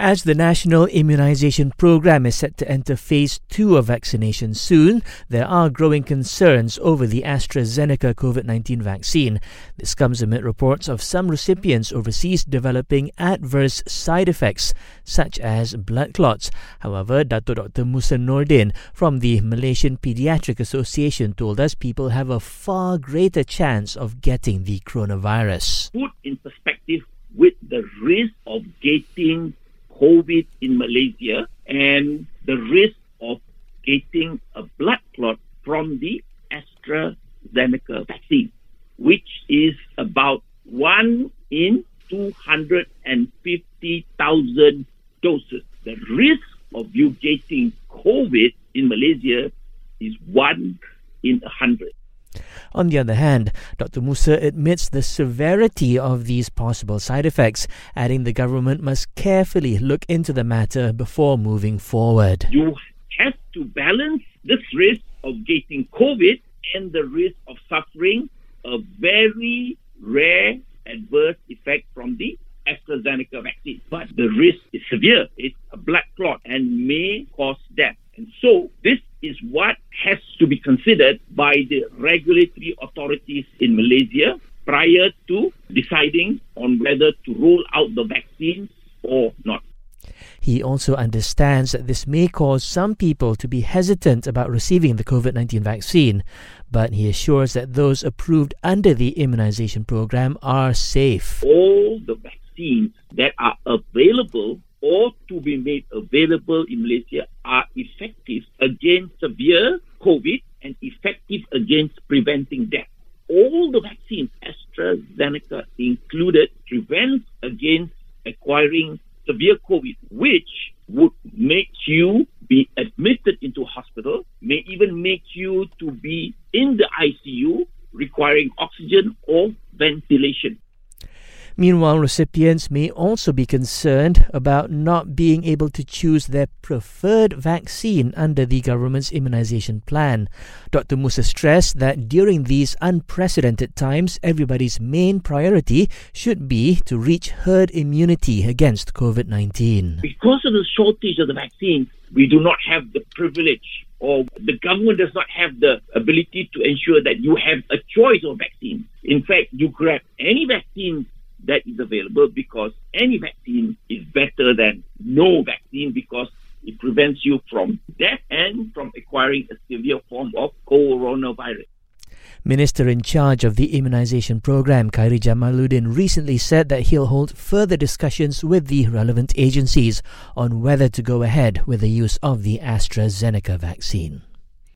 As the national immunization program is set to enter phase two of vaccination soon, there are growing concerns over the AstraZeneca COVID 19 vaccine. This comes amid reports of some recipients overseas developing adverse side effects, such as blood clots. However, Dr. Dr. Musa Nordin from the Malaysian Pediatric Association told us people have a far greater chance of getting the coronavirus. Put in perspective with the risk of getting COVID in Malaysia and the risk of getting a blood clot from the AstraZeneca vaccine, which is about one in 250,000 doses. The risk of you getting COVID in Malaysia is one in a hundred. On the other hand, Dr. Musa admits the severity of these possible side effects, adding the government must carefully look into the matter before moving forward. You have to balance this risk of getting COVID and the risk of suffering a very rare adverse effect from the AstraZeneca vaccine. But the risk is severe. It's a blood clot and may cause death. And so this is what has to be considered by the regulatory authorities in Malaysia prior to deciding on whether to roll out the vaccine or not. He also understands that this may cause some people to be hesitant about receiving the COVID 19 vaccine, but he assures that those approved under the immunization program are safe. All the vaccines that are available or to be made available in Malaysia are effective against severe COVID and effective against preventing death. All the vaccines, AstraZeneca included, prevents against acquiring severe COVID, which would make you be admitted into hospital, may even make you to be in the ICU requiring oxygen or ventilation. Meanwhile, recipients may also be concerned about not being able to choose their preferred vaccine under the government's immunization plan. Dr. Musa stressed that during these unprecedented times, everybody's main priority should be to reach herd immunity against COVID 19. Because of the shortage of the vaccine, we do not have the privilege or the government does not have the ability to ensure that you have a choice of vaccine. In fact, you grab any vaccine that is available because any vaccine is better than no vaccine because it prevents you from death and from acquiring a severe form of coronavirus. Minister in charge of the immunization program, Khairy Jamaluddin, recently said that he'll hold further discussions with the relevant agencies on whether to go ahead with the use of the AstraZeneca vaccine.